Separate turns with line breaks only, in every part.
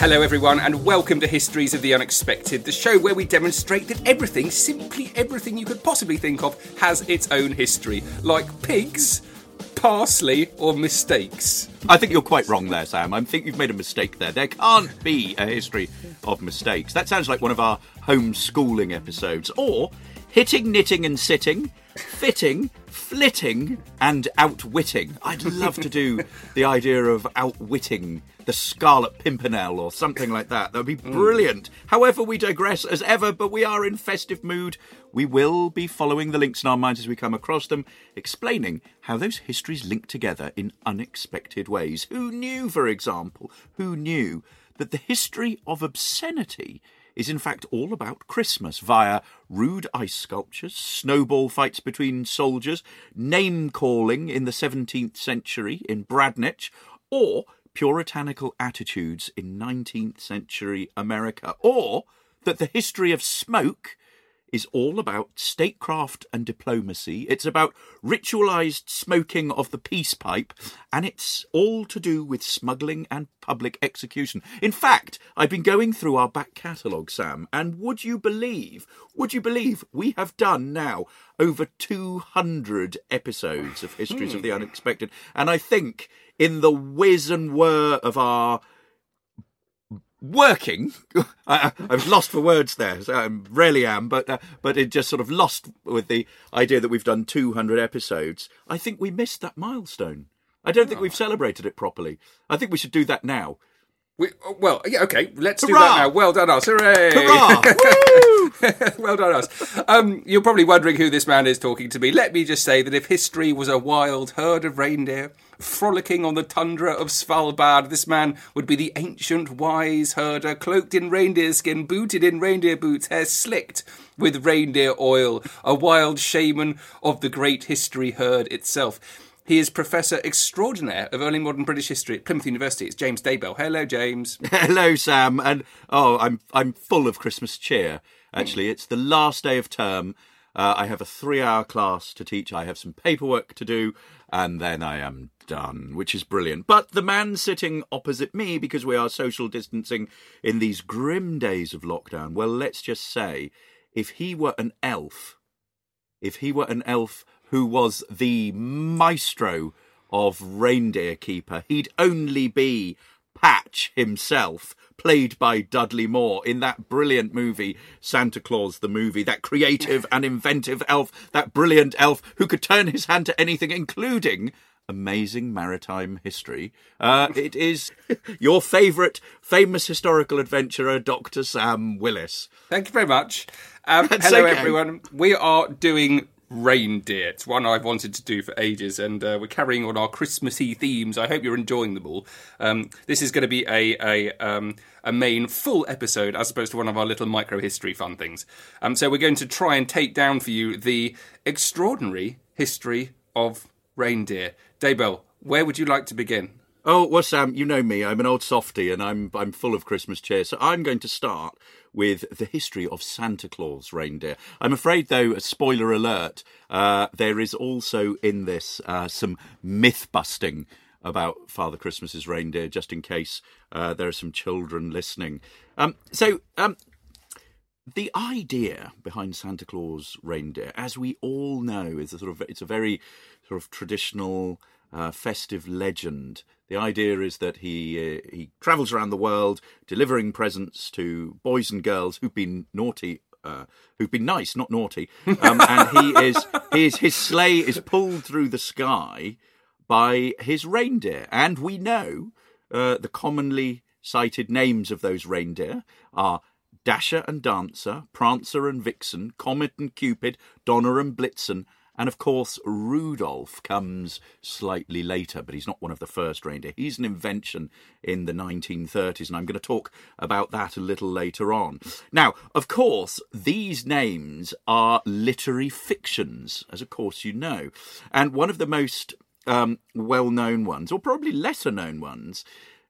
Hello, everyone, and welcome to Histories of the Unexpected, the show where we demonstrate that everything, simply everything you could possibly think of, has its own history, like pigs, parsley, or mistakes.
I think you're quite wrong there, Sam. I think you've made a mistake there. There can't be a history of mistakes. That sounds like one of our homeschooling episodes. Or hitting, knitting, and sitting, fitting, flitting, and outwitting. I'd love to do the idea of outwitting the Scarlet Pimpernel or something like that. That would be mm. brilliant. However, we digress as ever, but we are in festive mood. We will be following the links in our minds as we come across them, explaining how those histories link together in unexpected ways. Who knew, for example, who knew that the history of obscenity is in fact all about Christmas via rude ice sculptures, snowball fights between soldiers, name calling in the 17th century in Bradninch, or puritanical attitudes in 19th century America, or that the history of smoke is all about statecraft and diplomacy. It's about ritualized smoking of the peace pipe, and it's all to do with smuggling and public execution. In fact, I've been going through our back catalogue, Sam, and would you believe, would you believe we have done now over 200 episodes of Histories of the hmm. Unexpected? And I think in the whiz and whir of our working. I, I was lost for words there. So I rarely am, but uh, but it just sort of lost with the idea that we've done 200 episodes. I think we missed that milestone. I don't think we've celebrated it properly. I think we should do that now.
We, oh, well, yeah, okay, let's do that now. Well done, us. Hooray!
Hurrah!
well done, us. Um, you're probably wondering who this man is talking to me. Let me just say that if history was a wild herd of reindeer frolicking on the tundra of Svalbard, this man would be the ancient wise herder, cloaked in reindeer skin, booted in reindeer boots, hair slicked with reindeer oil, a wild shaman of the great history herd itself. He is Professor Extraordinaire of Early Modern British History at Plymouth University. It's James Daybell. Hello, James.
Hello, Sam, and oh, I'm I'm full of Christmas cheer. Actually, it's the last day of term. Uh, I have a three-hour class to teach. I have some paperwork to do, and then I am done, which is brilliant. But the man sitting opposite me, because we are social distancing in these grim days of lockdown, well, let's just say, if he were an elf, if he were an elf who was the maestro of reindeer keeper, he'd only be Patch himself, played by Dudley Moore in that brilliant movie, Santa Claus the movie, that creative and inventive elf, that brilliant elf who could turn his hand to anything, including amazing maritime history. Uh, it is your favourite famous historical adventurer, Dr. Sam Willis.
Thank you very much. Um, hello,
okay.
everyone. We are doing reindeer. It's one I've wanted to do for ages, and uh, we're carrying on our Christmassy themes. I hope you're enjoying them all. Um, this is going to be a a um, a main full episode as opposed to one of our little micro history fun things. Um, so we're going to try and take down for you the extraordinary history of reindeer. Daybell, where would you like to begin?
Oh well, Sam, you know me. I'm an old softy, and I'm I'm full of Christmas cheer. So I'm going to start with the history of Santa Claus reindeer. I'm afraid, though, a spoiler alert. Uh, there is also in this uh, some myth busting about Father Christmas's reindeer, just in case uh, there are some children listening. Um, so. Um, the idea behind Santa Claus reindeer, as we all know, is a sort of it's a very sort of traditional, uh, festive legend. The idea is that he uh, he travels around the world delivering presents to boys and girls who've been naughty. Uh, who've been nice, not naughty, um, and he is, he is his sleigh is pulled through the sky by his reindeer, and we know uh, the commonly cited names of those reindeer are Dasher and Dancer, Prancer and Vixen, Comet and Cupid, Donner and Blitzen, and of course Rudolph comes slightly later, but he's not one of the first reindeer. He's an invention in the 1930s, and I'm going to talk about that a little later on. Now, of course, these names are literary fictions, as of course you know, and one of the most um, well-known ones, or probably lesser-known ones,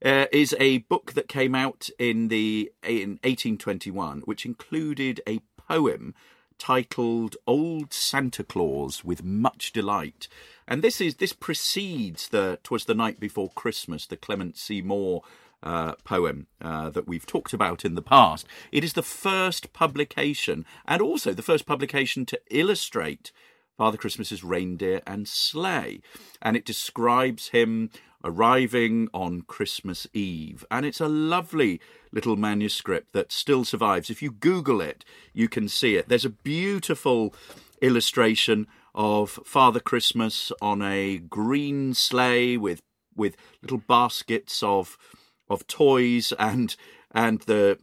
uh, is a book that came out in the in 1821, which included a poem titled "Old Santa Claus with Much Delight," and this is this precedes the "Twas the Night Before Christmas," the Clement C. Moore uh, poem uh, that we've talked about in the past. It is the first publication, and also the first publication to illustrate Father Christmas's reindeer and sleigh, and it describes him arriving on Christmas Eve. And it's a lovely little manuscript that still survives. If you Google it, you can see it. There's a beautiful illustration of Father Christmas on a green sleigh with with little baskets of of toys and and the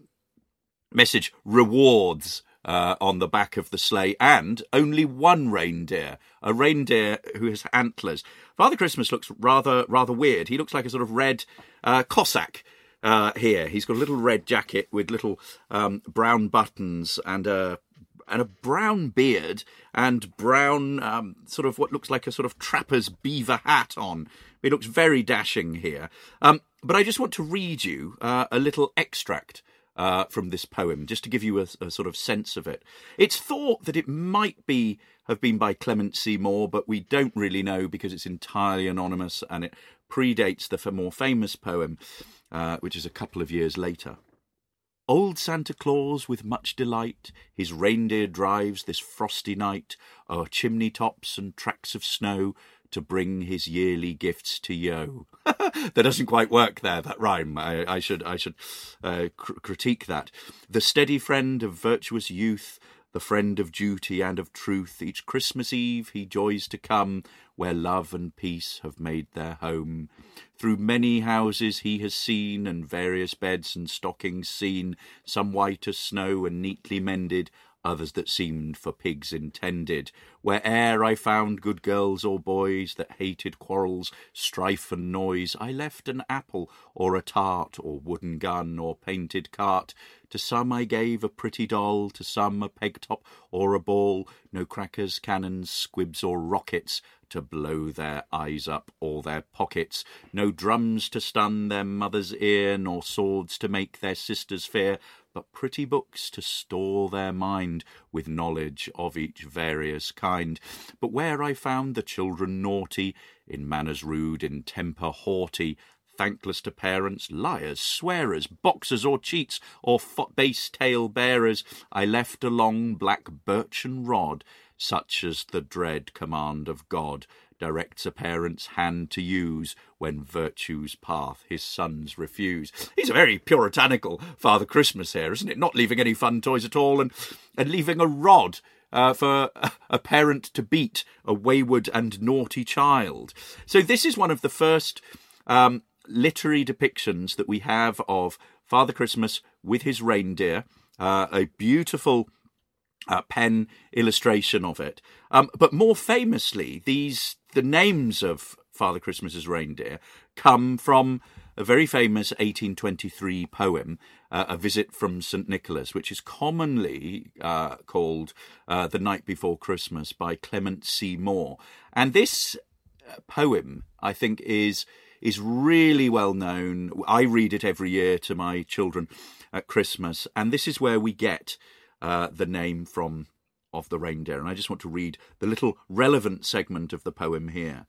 message rewards uh, on the back of the sleigh, and only one reindeer, a reindeer who has antlers. Father Christmas looks rather rather weird. He looks like a sort of red uh, Cossack. Uh, here, he's got a little red jacket with little um, brown buttons and a and a brown beard and brown um, sort of what looks like a sort of trapper's beaver hat on. He looks very dashing here. Um, but I just want to read you uh, a little extract uh, from this poem, just to give you a, a, sort of sense of it. It's thought that it might be have been by Clement C. Moore, but we don't really know because it's entirely anonymous and it predates the more famous poem, uh, which is a couple of years later. Old Santa Claus, with much delight, his reindeer drives this frosty night o'er chimney tops and tracks of snow to bring his yearly gifts to Yo. that doesn't quite work there. That rhyme. I, I should I should uh, cr- critique that. The steady friend of virtuous youth, the friend of duty and of truth. Each Christmas Eve he joys to come where love and peace have made their home. Through many houses he has seen, and various beds and stockings seen, some white as snow and neatly mended, others that seemed for pigs intended. Where'er I found good girls or boys that hated quarrels, strife and noise, I left an apple or a tart, or wooden gun or painted cart. To some I gave a pretty doll, to some a peg top or a ball. No crackers, cannons, squibs, or rockets to blow their eyes up or their pockets. No drums to stun their mother's ear, nor swords to make their sisters fear but pretty books to store their mind with knowledge of each various kind. But where I found the children naughty, in manners rude, in temper haughty, thankless to parents, liars, swearers, boxers or cheats, or base tale bearers, I left a long black birchen rod, such as the dread command of God directs a parent's hand to use when virtue's path his sons refuse. He's a very puritanical Father Christmas here, isn't it? Not leaving any fun toys at all and, and leaving a rod uh, for a parent to beat a wayward and naughty child. So, this is one of the first um, literary depictions that we have of Father Christmas with his reindeer. Uh, a beautiful uh, pen illustration of it. Um, but more famously, these the names of Father Christmas's reindeer come from a very famous 1823 poem, uh, A Visit from St. Nicholas, which is commonly uh, called uh, The Night Before Christmas by Clement C. Moore. And this uh, poem, I think, is is really well known. I read it every year to my children at Christmas, and this is where we get uh, the name from of the reindeer. And I just want to read the little relevant segment of the poem here.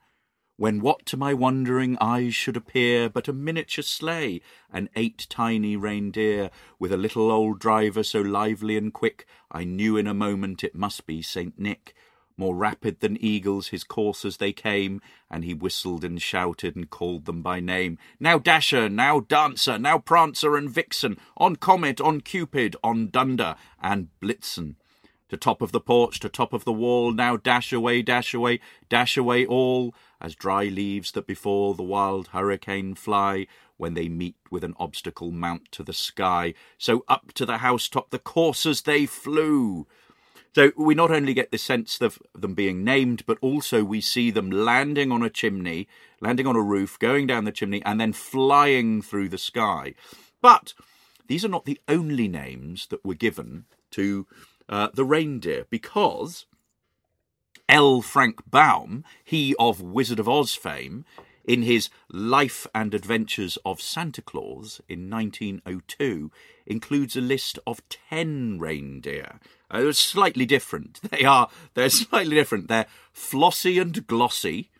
When what to my wondering eyes should appear but a miniature sleigh, and eight tiny reindeer, with a little old driver so lively and quick, I knew in a moment it must be Saint Nick. More rapid than eagles his coursers they came, and he whistled and shouted and called them by name. Now Dasher, now Dancer, now Prancer and Vixen, on Comet, on Cupid, on Dunder and Blitzen to top of the porch, to top of the wall, now dash away, dash away, dash away all, as dry leaves that before the wild hurricane fly, when they meet with an obstacle mount to the sky. So up to the housetop the coursers they flew. So we not only get the sense of them being named, but also we see them landing on a chimney, landing on a roof, going down the chimney, and then flying through the sky. But these are not the only names that were given to uh, the reindeer because L. Frank Baum, he of Wizard of Oz fame, in his Life and Adventures of Santa Claus in 1902, includes a list of 10 reindeer. Uh, they're slightly different. They are, they're slightly different. They're flossy and glossy.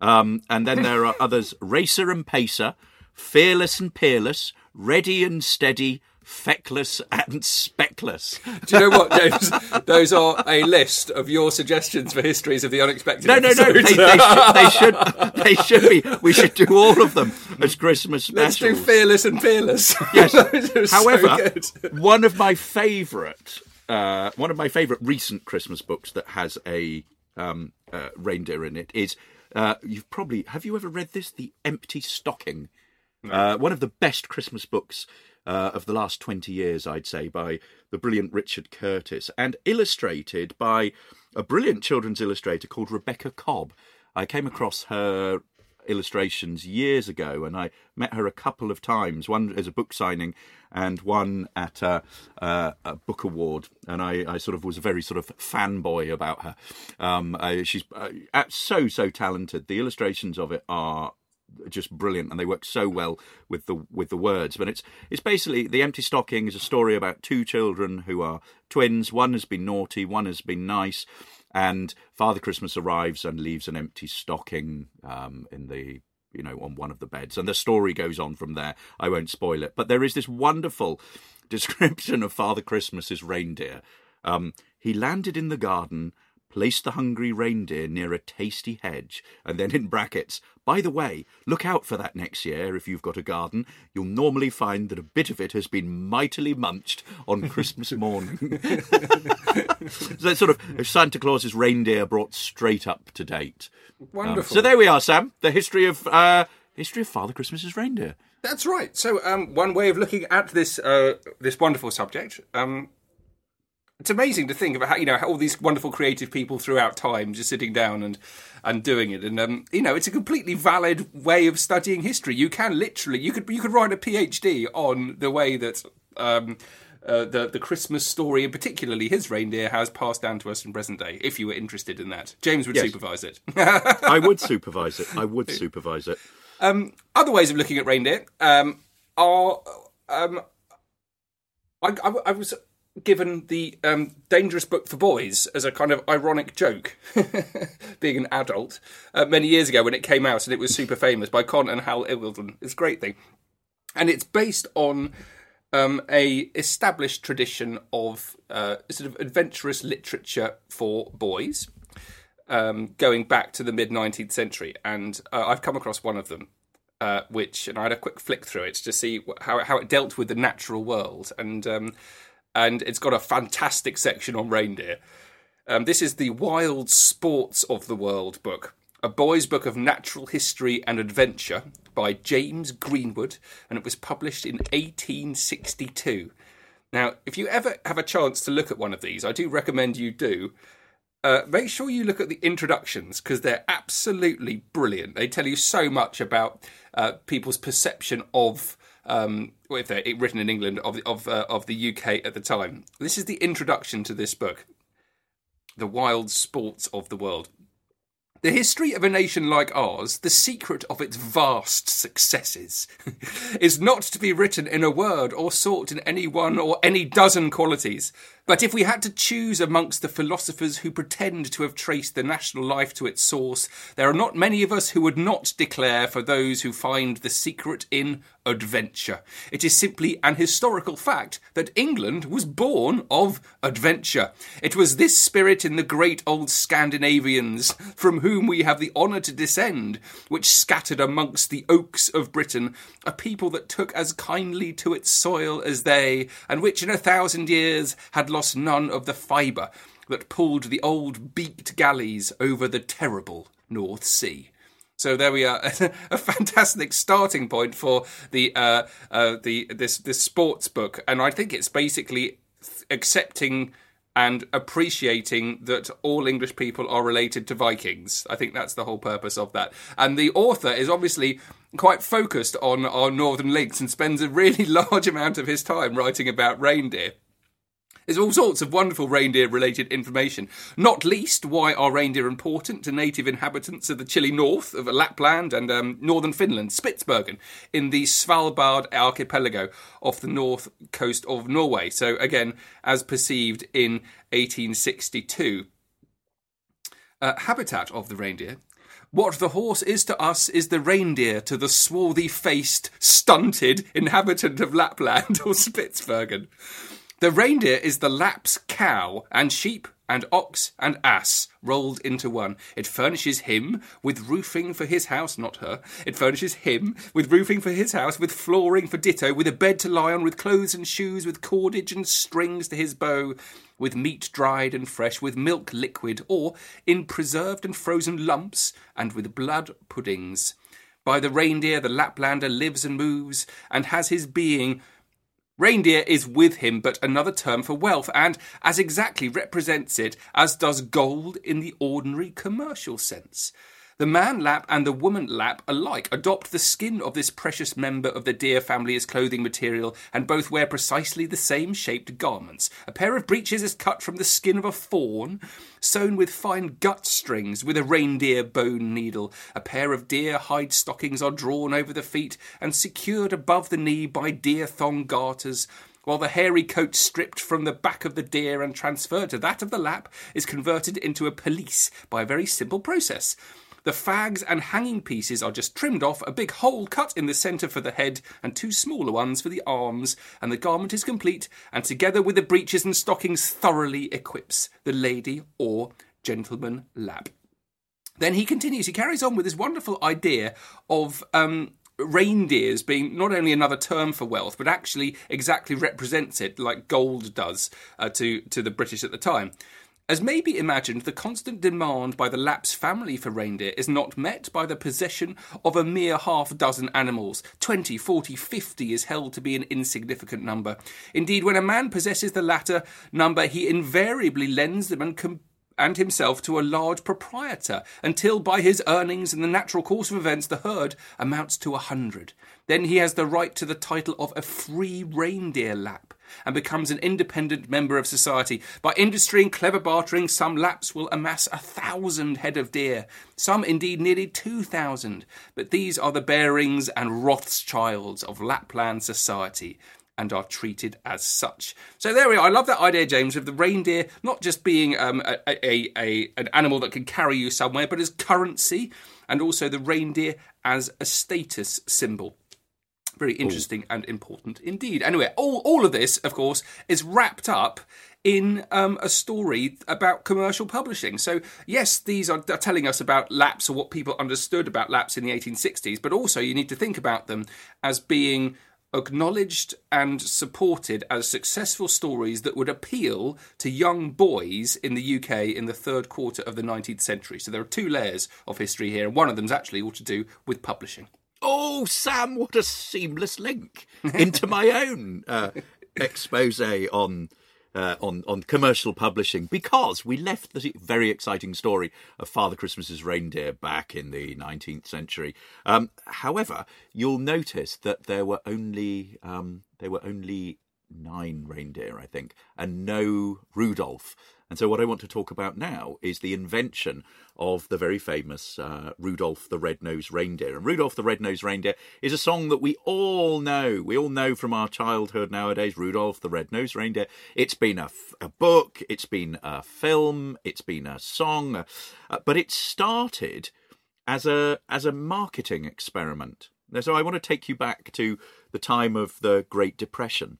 Um, and then there are others, Racer and Pacer, fearless and peerless, ready and steady, feckless and speckless.
Do you know what, James? Those are a list of your suggestions for histories of the unexpected.
No, no, no. They, they, should, they should. They should be. We should do all of them as Christmas specials.
Let's do fearless and fearless.
Yes.
Those are so
However,
good.
one of my favourite, uh, one of my favourite recent Christmas books that has a um, uh, reindeer in it is. Uh, you've probably have you ever read this? The Empty Stocking. Uh, one of the best Christmas books uh, of the last 20 years, I'd say, by the brilliant Richard Curtis, and illustrated by a brilliant children's illustrator called Rebecca Cobb. I came across her illustrations years ago, and I met her a couple of times. One as a book signing, and one at a, a, book award. And I, I, sort of was a very sort of fanboy about her. Um, I, she's uh, so so talented. The illustrations of it are just brilliant and they work so well with the with the words. But it's it's basically the empty stocking is a story about two children who are twins. One has been naughty one has been nice and father christmas arrives and leaves an empty stocking um, in the you know on one of the beds and the story goes on from there. I won't spoil it. But there is this wonderful description of father christmas's reindeer. Um, he landed in the garden placed the hungry reindeer near a tasty hedge, and then in brackets, by the way, look out for that next year if you've got a garden. You'll normally find that a bit of it has been mightily munched on Christmas morning. so sort of Santa Claus's reindeer brought straight up to date. Um,
Wonderful.
so there we are, Sam. The history of uh, history of Father Christmas's reindeer.
That's right. So, um, one way of looking at this uh, this wonderful subject. Um, it's amazing to think about how you know how all these wonderful creative people throughout time just sitting down and and doing it, and um, you know it's a completely valid way of studying history. You can literally you could you could write a PhD on the way that. Um, uh, the the Christmas story, and particularly his reindeer, has passed down to us in present day. If you were interested in that, James would
Yes.
supervise it.
I would supervise it. I would supervise it.
Um, other ways of looking at reindeer um, are. Um, I, I, I was given the um, Dangerous Book for Boys as a kind of ironic joke, being an adult, uh, many years ago when it came out and it was super famous by Conn and Hal Iggulden. It's a great thing. And it's based on um, a established tradition of uh, sort of adventurous literature for boys um, going back to the mid 19th century. And uh, I've come across one of them, uh, which, and I had a quick flick through it to see how, how it dealt with the natural world. And, um, and it's got a fantastic section on reindeer. Um, this is the Wild Sports of the World book, a boy's book of natural history and adventure by James Greenwood, and it was published in 1862. Now, if you ever have a chance to look at one of these, I do recommend you do. Uh, make sure you look at the introductions because they're absolutely brilliant. They tell you so much about uh, people's perception of, um, written in England, of of uh, of the UK at the time. This is the introduction to this book, "The Wild Sports of the World." The history of a nation like ours, the secret of its vast successes, is not to be written in a word or sought in any one or any dozen qualities. But if we had to choose amongst the philosophers who pretend to have traced the national life to its source, there are not many of us who would not declare for those who find the secret in adventure. It is simply an historical fact that England was born of adventure. It was this spirit in the great old Scandinavians, from whom we have the honour to descend, which scattered amongst the oaks of Britain a people that took as kindly to its soil as they, and which in a thousand years had lost none of the fibre that pulled the old beaked galleys over the terrible North Sea. So there we are, a fantastic starting point for the uh, uh, the this this sports book, and I think it's basically accepting and appreciating that all English people are related to Vikings. I think that's the whole purpose of that. And the author is obviously quite focused on our northern links and spends a really large amount of his time writing about reindeer. There's all sorts of wonderful reindeer related information, not least why are reindeer important to native inhabitants of the chilly north of Lapland and um, northern Finland, Spitsbergen, in the Svalbard archipelago off the north coast of Norway. So, again, as perceived in 1862. Uh, habitat of the reindeer What the horse is to us is the reindeer to the swarthy faced, stunted inhabitant of Lapland or Spitsbergen. The reindeer is the Lapp's cow, and sheep and ox and ass rolled into one. It furnishes him with roofing for his house, not her. It furnishes him with roofing for his house, with flooring for ditto, with a bed to lie on, with clothes and shoes, with cordage and strings to his bow, with meat dried and fresh, with milk liquid, or in preserved and frozen lumps, and with blood puddings. By the reindeer the Laplander lives and moves, and has his being Reindeer is with him but another term for wealth, and as exactly represents it as does gold in the ordinary commercial sense. The man Lapp and the woman Lapp alike adopt the skin of this precious member of the deer family as clothing material, and both wear precisely the same shaped garments. A pair of breeches is cut from the skin of a fawn, sewn with fine gut strings with a reindeer bone needle. A pair of deer hide stockings are drawn over the feet and secured above the knee by deer thong garters while the hairy coat stripped from the back of the deer and transferred to that of the lapp is converted into a pelisse by a very simple process. The fags and hanging pieces are just trimmed off, a big hole cut in the centre for the head, and two smaller ones for the arms, and the garment is complete, and together with the breeches and stockings thoroughly equips the lady or gentleman lapp. Then he continues, he carries on with this wonderful idea of um, reindeers being not only another term for wealth, but actually exactly represents it like gold does uh, to, to the British at the time. As may be imagined, the constant demand by the Lapp's family for reindeer is not met by the possession of a mere half dozen animals. Twenty, forty, fifty is held to be an insignificant number. Indeed, when a man possesses the latter number, he invariably lends them and com- and himself to a large proprietor, until by his earnings and the natural course of events the herd amounts to a hundred. Then he has the right to the title of a free reindeer lapp, and becomes an independent member of society. By industry and clever bartering, some lapps will amass a thousand head of deer, some indeed nearly two thousand. But these are the Barings and Rothschilds of Lapland society and are treated as such. So there we are. I love that idea, James, of the reindeer not just being um, a, a, a, an animal that can carry you somewhere, but as currency, and also the reindeer as a status symbol. Very interesting Ooh. and important indeed. Anyway, all, all of this, of course, is wrapped up in um, a story about commercial publishing. So, yes, these are, are telling us about lapps or what people understood about lapps in the 1860s, but also you need to think about them as being acknowledged and supported as successful stories that would appeal to young boys in the UK in the third quarter of the 19th century. So there are two layers of history here, and one of them's actually all to do with publishing.
Oh, Sam, what a seamless link into my own uh, expose on uh, on on commercial publishing because we left the very exciting story of Father Christmas's reindeer back in the 19th century. Um, however, you'll notice that there were only um, there were only nine reindeer, I think, and no Rudolph. And so, what I want to talk about now is the invention of the very famous uh, Rudolph the Red-Nosed Reindeer. And Rudolph the Red-Nosed Reindeer is a song that we all know. We all know from our childhood nowadays. Rudolph the Red-Nosed Reindeer. It's been a, f- a book. It's been a film. It's been a song. Uh, but it started as a as a marketing experiment. So I want to take you back to the time of the Great Depression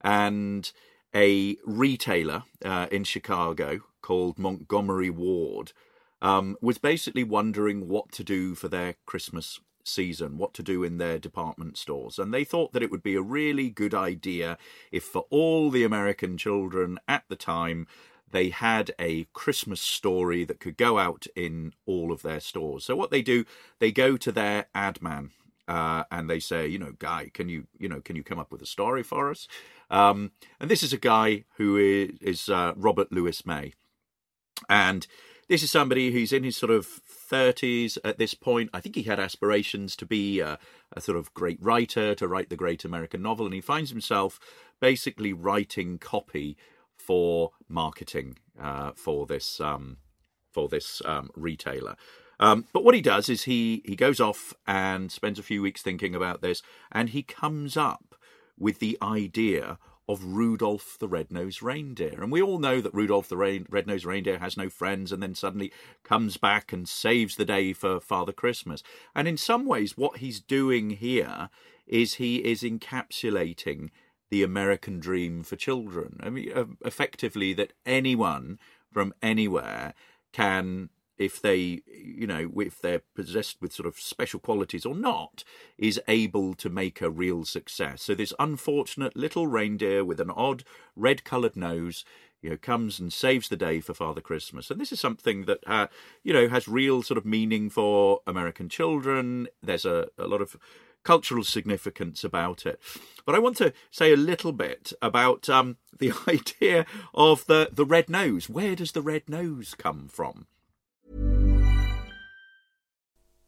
and a retailer uh, in Chicago called Montgomery Ward um, was basically wondering what to do for their Christmas season, what to do in their department stores. And they thought that it would be a really good idea if, for all the American children at the time, they had a Christmas story that could go out in all of their stores. So what they do, they go to their ad man uh, and they say, you know, guy, can you, you know, can you come up with a story for us? Um, and this is a guy who is, is uh, Robert Lewis May, and this is somebody who's in his sort of 30s at this point. I think he had aspirations to be a, a, sort of great writer, to write the great American novel, and he finds himself basically writing copy for marketing uh, for this um, for this um, retailer. Um, but what he does is he he goes off and spends a few weeks thinking about this, and he comes up with the idea of Rudolph the Red-Nosed Reindeer. And we all know that Rudolph the Red-Nosed Reindeer has no friends and then suddenly comes back and saves the day for Father Christmas. And in some ways, what he's doing here is he is encapsulating the American dream for children. I mean, effectively, that anyone from anywhere can if they you know if they're possessed with sort of special qualities or not is able to make a real success so this unfortunate little reindeer with an odd red colored nose you know comes and saves the day for father christmas and this is something that uh, you know has real sort of meaning for american children there's a, a lot of cultural significance about it. But I want to say a little bit about um, the idea of the, the red nose. Where does the red nose come from?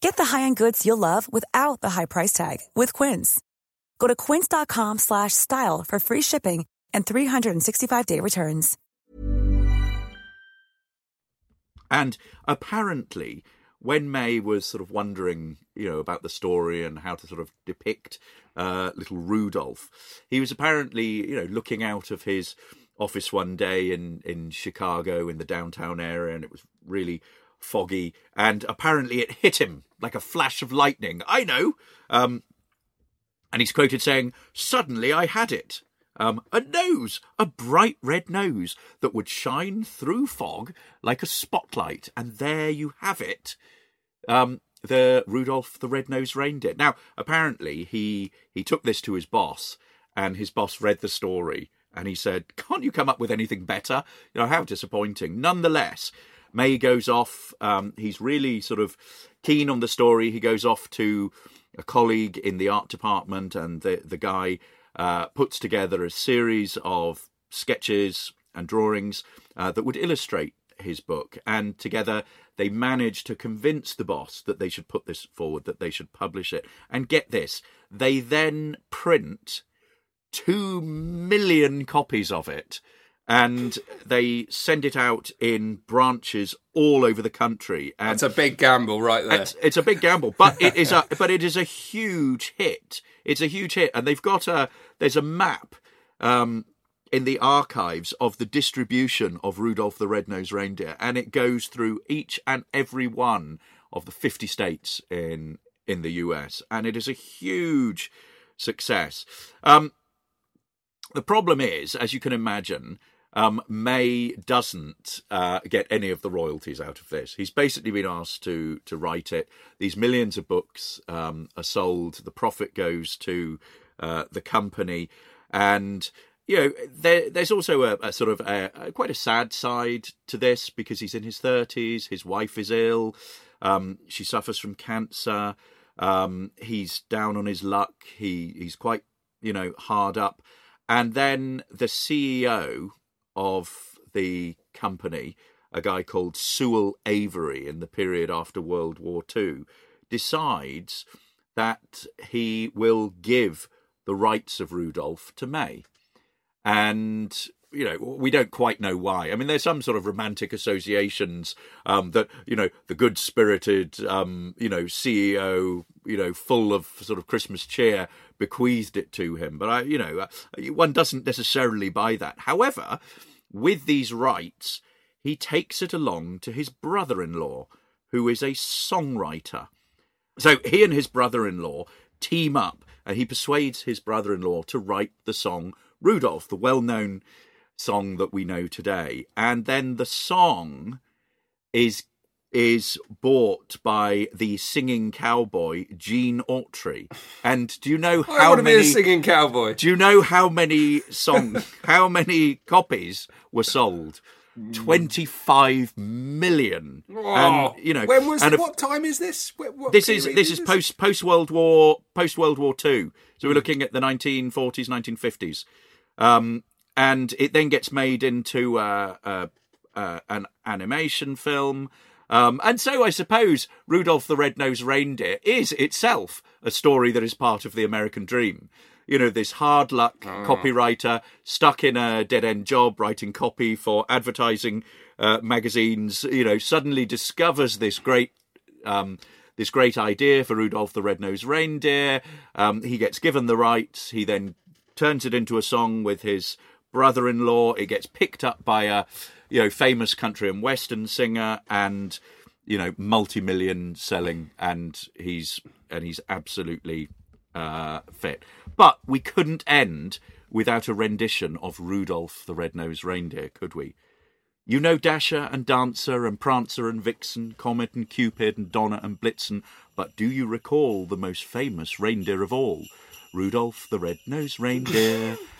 Get the high-end goods you'll love without the high price tag with Quince. Go to quince.com/style for free shipping and 365-day returns.
And apparently, when May was sort of wondering, you know, about the story and how to sort of depict uh, little Rudolph, he was apparently, you know, looking out of his office one day in in Chicago in the downtown area, and it was really foggy. And apparently, it hit him like a flash of lightning. I know. Um, and he's quoted saying, "Suddenly, I had it." Um, a nose, a bright red nose that would shine through fog like a spotlight, and there you have it. Um, the Rudolph the Red-Nosed Reindeer. Now, apparently, he he took this to his boss, and his boss read the story and he said, Can't you come up with anything better? You know, how disappointing. Nonetheless, May goes off. Um, he's really sort of keen on the story. He goes off to a colleague in the art department, and the, the guy uh, puts together a series of sketches and drawings uh, that would illustrate his book. And together they manage to convince the boss that they should put this forward, that they should publish it. And get this, they then print two million copies of it and they send it out in branches all over the country. And
That's a big gamble, right there.
It's, it's, a big gamble, but it is a but it is a huge hit. It's a huge hit, and they've got a there's a map um, in the archives of the distribution of Rudolph the Red-Nosed Reindeer, and it goes through each and every one of the 50 states in in the US, and it is a huge success. Um, the problem is, as you can imagine, um, May doesn't uh, get any of the royalties out of this. He's basically been asked to to write it. These millions of books um, are sold. The profit goes to uh, the company, and you know, there, there's also a, a sort of a, a, quite a sad side to this because he's in his 30s, his wife is ill, um, she suffers from cancer, um, he's down on his luck, he he's quite you know hard up, and then the CEO of the company, a guy called Sewell Avery, in the period after World War II, decides that he will give the rights of Rudolph to May. And you know we don't quite know why. I mean there's some sort of romantic associations um, that you know the good spirited um, you know ceo you know full of sort of christmas cheer bequeathed it to him. But i you know uh, one doesn't necessarily buy that. However with these rights he takes it along to his brother-in-law who is a songwriter so he and his brother-in-law team up and he persuades his brother-in-law to write the song Rudolph, the well known song that we know today. And then the song is is bought by the singing cowboy Gene Autry. And do you know how
I want to
many
be a singing cowboy.
Do you know how many song how many copies were sold? 25 million.
Oh,
and you know
when was
and
what time is this? Wh- what
this is this is post post World War post World War Two. So we're looking at the 1940s, 1950s, um, and it then gets made into uh, uh, uh, an animation film. Um, and so I suppose Rudolph the Red-Nosed Reindeer is itself a story that is part of the American dream. You know, this hard luck copywriter stuck in a dead end job writing copy for advertising uh, magazines, you know, suddenly discovers this great um, this great idea for Rudolph the Red-Nosed Reindeer. Um, he gets given the rights. He then turns it into a song with his brother-in-law. It gets picked up by a you know famous country and western singer, and you know multi-million selling, and he's and he's absolutely uh, fit. But we couldn't end without a rendition of Rudolph the Red-Nosed Reindeer, could we? You know Dasher and Dancer and Prancer and Vixen, Comet and Cupid and Donner and Blitzen, but do you recall the most famous reindeer of all? Rudolph the red-nosed reindeer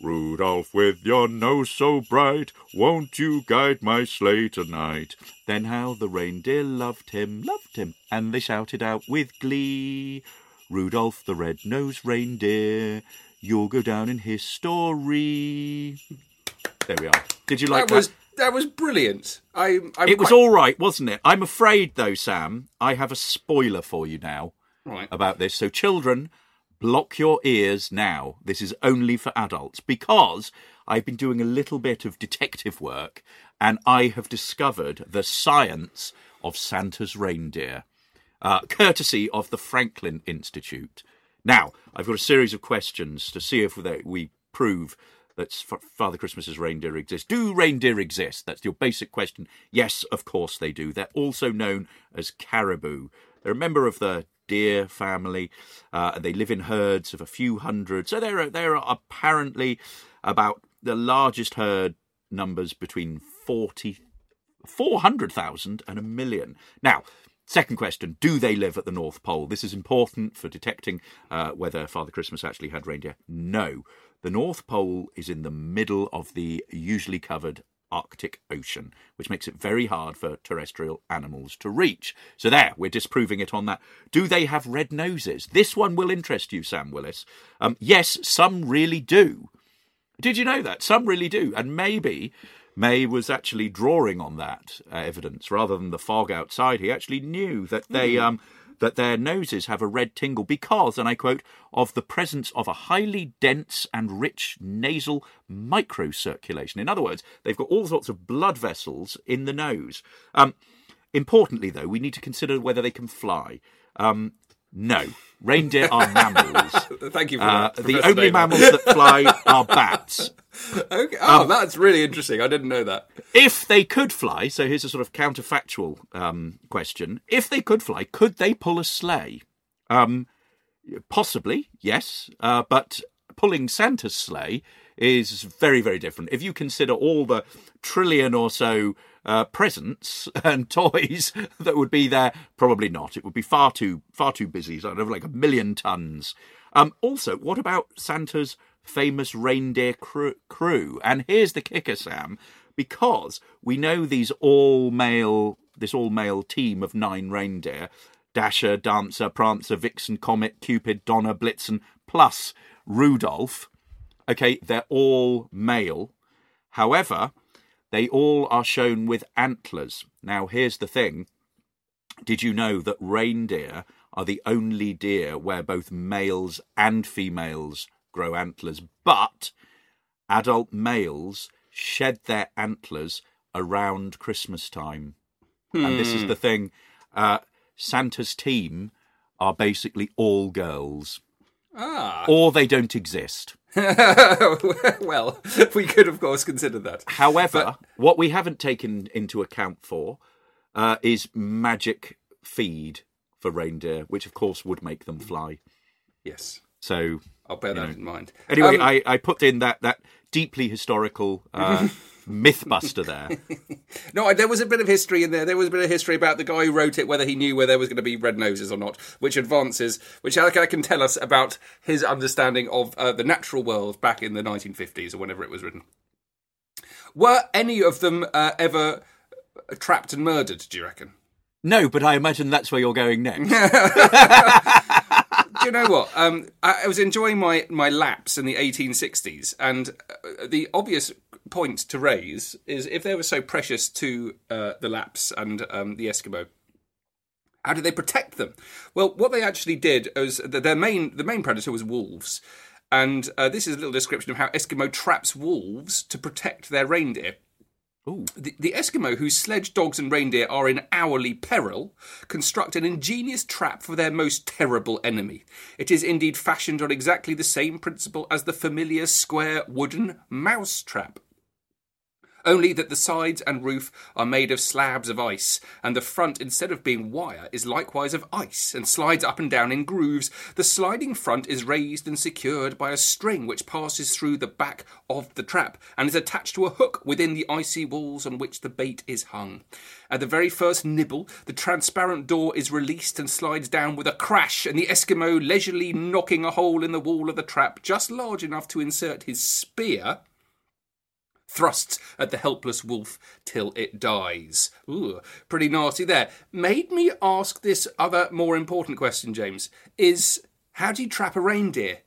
Rudolph, with your nose so bright, won't you guide my sleigh tonight? Then how the reindeer loved him, loved him, and they shouted out with glee, Rudolph the red-nosed reindeer, you'll go down in history. There we are. Did you like
that was that was brilliant. I,
It was all right, wasn't it? I'm afraid, though, Sam, I have a spoiler for you now
Right.
about this. So, children, block your ears now. This is only for adults because I've been doing a little bit of detective work and I have discovered the science of Santa's reindeer, uh, courtesy of the Franklin Institute. Now, I've got a series of questions to see if we prove that Father Christmas's reindeer exist. Do reindeer exist? That's your basic question. Yes, of course they do. They're also known as caribou. They're a member of the deer family. Uh, and they live in herds of a few hundred. So there are there are apparently about the largest herd numbers between 40 400,000 and a million. Now, second question Do they live at the North Pole? This is important for detecting uh, whether Father Christmas actually had reindeer. No. The North Pole is in the middle of the usually covered Arctic Ocean, which makes it very hard for terrestrial animals to reach. So, there, we're disproving it on that. Do they have red noses? This one will interest you, Sam Willis. Um, yes, some really do. Did you know that? Some really do. And maybe May was actually drawing on that uh, evidence rather than the fog outside. He actually knew that they um that their noses have a red tingle because, and I quote, of the presence of a highly dense and rich nasal microcirculation. In other words, they've got all sorts of blood vessels in the nose. Um, importantly, though, we need to consider whether they can fly. Um, No. Reindeer are mammals.
Thank you for
Uh,
that.
the
Professor
only mammals that fly are bats.
Okay. Oh, that's really interesting. I didn't know that.
If they could fly, so here's a sort of counterfactual um, question. If they could fly, could they pull a sleigh? Um, possibly, yes. Uh, but pulling Santa's sleigh is very, very different. If you consider all the trillion or so uh, presents and toys that would be there, probably not. It would be far too far too busy. So I'd have like a million tons. Um, also, what about Santa's famous reindeer crew, crew? And here's the kicker, Sam, because we know these all male this all male team of nine reindeer. Dasher, Dancer, Prancer, Vixen, Comet, Cupid, Donner, Blitzen, plus Rudolph. Okay, they're all male. However, they all are shown with antlers. Now, here's the thing. Did you know that reindeer are the only deer where both males and females grow antlers? But adult males shed their antlers around Christmas time. And this is the thing. Uh, Santa's team are basically all girls.
Ah.
Or they don't exist.
well, we could, of course, consider that.
However, what we haven't taken into account for uh, is magic feed for reindeer, which of course would make them fly.
Yes,
So
I'll bear that in mind.
anyway,
Um,
I, I put in that that deeply historical uh, mythbuster there.
No, there was a bit of history in there. There was a bit of history about the guy who wrote it, whether he knew where there was going to be red noses or not, which advances, which I I can tell us about his understanding of uh, the natural world back in the 1950s or whenever it was written. Were any of them uh, ever trapped and murdered, do you reckon?
No, but I imagine that's where you're going next.
do you know what? Um, I, I was enjoying my, my lapps in the 1860s, and uh, the obvious point to raise is if they were so precious to uh, the lapps and um, the Eskimo, how did they protect them? Well, what they actually did was that their main the main predator was wolves, and uh, this is a little description of how Eskimo traps wolves to protect their reindeer. The, the Eskimo, whose sledge dogs and reindeer are in hourly peril, construct an ingenious trap for their most terrible enemy. It is indeed fashioned on exactly the same principle as the familiar square wooden mouse trap. Only that the sides and roof are made of slabs of ice, and the front, instead of being wire, is likewise of ice, and slides up and down in grooves. The sliding front is raised and secured by a string which passes through the back of the trap, and is attached to a hook within the icy walls on which the bait is hung. At the very first nibble, the transparent door is released and slides down with a crash, and the Eskimo leisurely knocking a hole in the wall of the trap just large enough to insert his spear thrusts at the helpless wolf till it dies. Ooh, pretty nasty there. Made me ask this other more important question, James, is how do you trap a reindeer?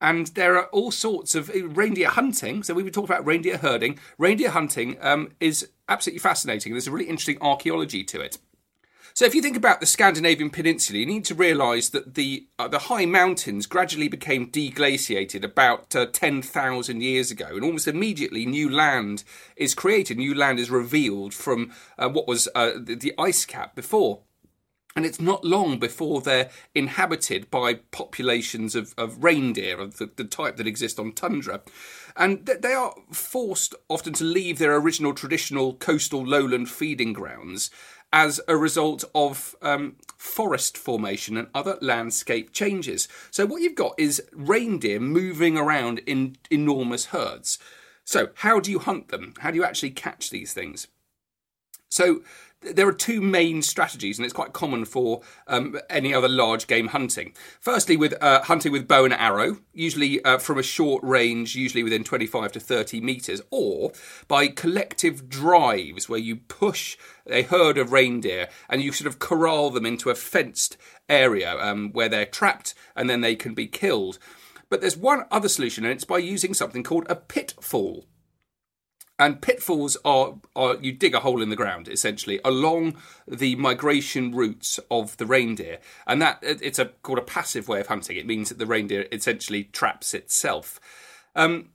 And there are all sorts of uh, reindeer hunting. So we would talk about reindeer herding. Reindeer hunting um, is absolutely fascinating. There's a really interesting archaeology to it. So if you think about the Scandinavian peninsula, you need to realise that the uh, the high mountains gradually became deglaciated about uh, 10,000 years ago, and almost immediately new land is created, new land is revealed from uh, what was uh, the, the ice cap before. And it's not long before they're inhabited by populations of, of reindeer of the, the type that exist on tundra. And th- they are forced often to leave their original traditional coastal lowland feeding grounds as a result of um, forest formation and other landscape changes. So, what you've got is reindeer moving around in enormous herds. So, how do you hunt them? How do you actually catch these things? So there are two main strategies, and it's quite common for um, any other large game hunting. Firstly, with uh, hunting with bow and arrow, usually uh, from a short range, usually within 25 to 30 meters, or by collective drives where you push a herd of reindeer and you sort of corral them into a fenced area um, where they're trapped and then they can be killed. But there's one other solution, and it's by using something called a pitfall. And pitfalls are, are you dig a hole in the ground essentially along the migration routes of the reindeer, and that it's a called a passive way of hunting. It means that the reindeer essentially traps itself. Um,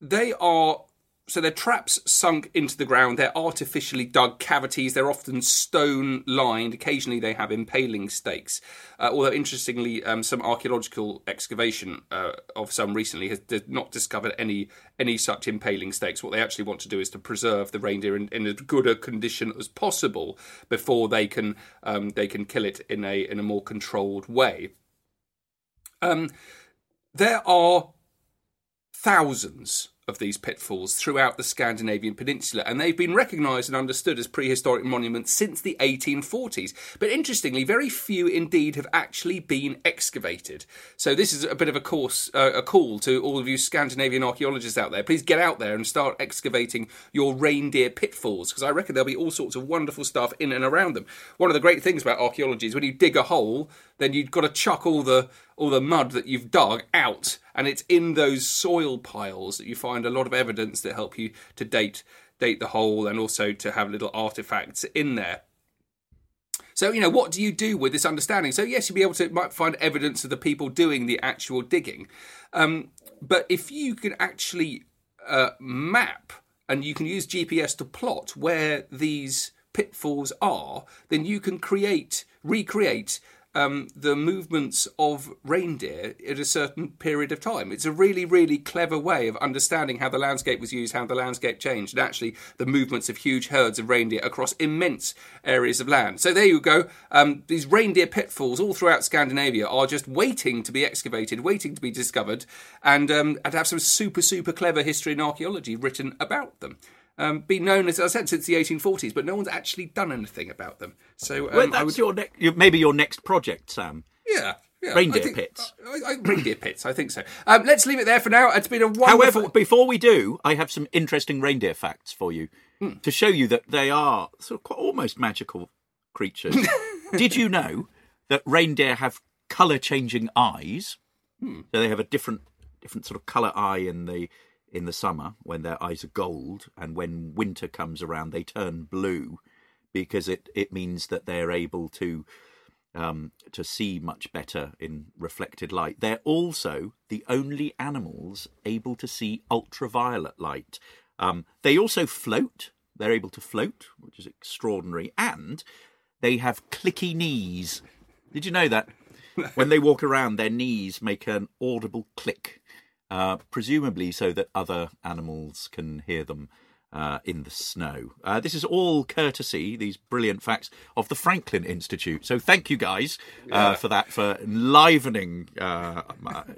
they are so they're traps sunk into the ground. They're artificially dug cavities. They're often stone lined. Occasionally, they have impaling stakes. Uh, although, interestingly, um, some archaeological excavation uh, of some recently has not discovered any any such impaling stakes. What they actually want to do is to preserve the reindeer in, in as good a condition as possible before they can um, they can kill it in a in a more controlled way. Um, there are thousands of these pitfalls throughout the Scandinavian peninsula, and they've been recognised and understood as prehistoric monuments since the 1840s. But interestingly, very few indeed have actually been excavated. So this is a bit of a course, uh, a call to all of you Scandinavian archaeologists out there. Please get out there and start excavating your reindeer pitfalls, because I reckon there'll be all sorts of wonderful stuff in and around them. One of the great things about archaeology is when you dig a hole, then you've got to chuck all the all the mud that you've dug out, and it's in those soil piles that you find a lot of evidence that help you to date date the hole and also to have little artifacts in there. So, you know, what do you do with this understanding? So, yes, you'll be able to might find evidence of the people doing the actual digging. Um, but if you can actually uh, map and you can use GPS to plot where these pitfalls are, then you can create, recreate um, the movements of reindeer at a certain period of time. It's a really, really clever way of understanding how the landscape was used, how the landscape changed, and actually the movements of huge herds of reindeer across immense areas of land. So there you go. Um, these reindeer pitfalls all throughout Scandinavia are just waiting to be excavated, waiting to be discovered, and, um, have some super, super clever history and archaeology written about them um, been known as I said since the 1840s, but no one's actually done anything about them. So um,
well, that's
would...
your ne- maybe your next project, Sam.
Yeah. Yeah,
reindeer
think,
pits.
I, I, reindeer pits, I think so. Um, let's leave it there for now. It's been a wonderful.
However, before we do, I have some interesting reindeer facts for you mm. to show you that they are sort of quite almost magical creatures. Did you know that reindeer have colour changing eyes?
Hmm.
So they have a different different sort of colour eye in the in the summer when their eyes are gold, and when winter comes around, they turn blue because it, it means that they're able to um, to see much better in reflected light. They're also the only animals able to see ultraviolet light. Um, they also float. They're able to float, which is extraordinary, and they have clicky knees. Did you know that? when they walk around, their knees make an audible click uh, presumably so that other animals can hear them uh, in the snow. Uh, this is all courtesy, these brilliant facts, of the Franklin Institute. So thank you guys uh, yeah. for that, for enlivening, uh,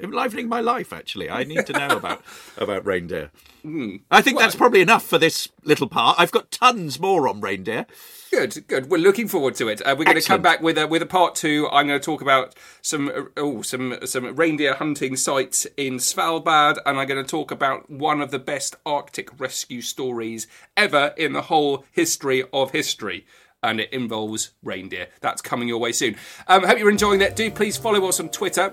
enlivening my life. Actually, I need to know about about reindeer. Mm. I think well, that's probably enough for this little part. I've got tons more on reindeer.
Good, good. We're looking forward to it. Uh, we're going to come back with a with a part two. I'm going to talk about some oh some some reindeer hunting sites in Svalbard, and I'm going to talk about one of the best Arctic rescue stories ever in the whole history of history and it involves reindeer. That's coming your way soon. Um, I hope you're enjoying that. Do please follow us on Twitter.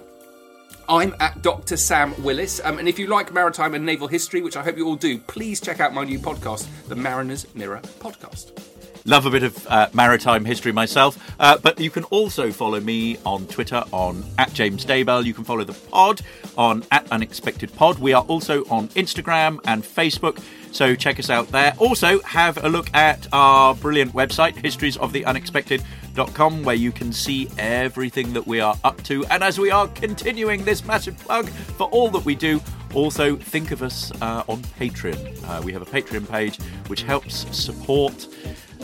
I'm at Dr. Sam Willis. Um, and if you like maritime and naval history, which I hope you all do, please check out my new podcast, the Mariner's Mirror Podcast
love a bit of uh, maritime history myself. Uh, but you can also follow me on Twitter on at James Daybell. You can follow the pod on at Unexpected Pod. We are also on Instagram and Facebook. So check us out there. Also, have a look at our brilliant website, historiesoftheunexpected.com, where you can see everything that we are up to. And as we are continuing this massive plug for all that we do, also think of us uh, on Patreon. Uh, we have a Patreon page which helps support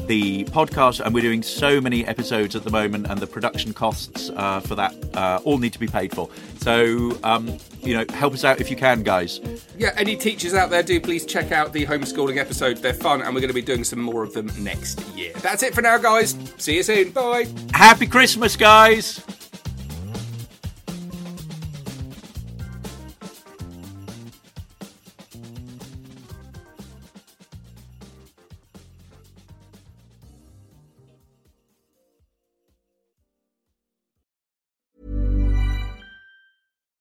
the podcast, and we're doing so many episodes at the moment, and the production costs uh, for that uh, all need to be paid for. So, um, you know, help us out if you can, guys.
Yeah, any teachers out there, do please check out the homeschooling episodes. They're fun, and we're going to be doing some more of them next year. That's it for now, guys. See you soon. Bye.
Happy Christmas, guys.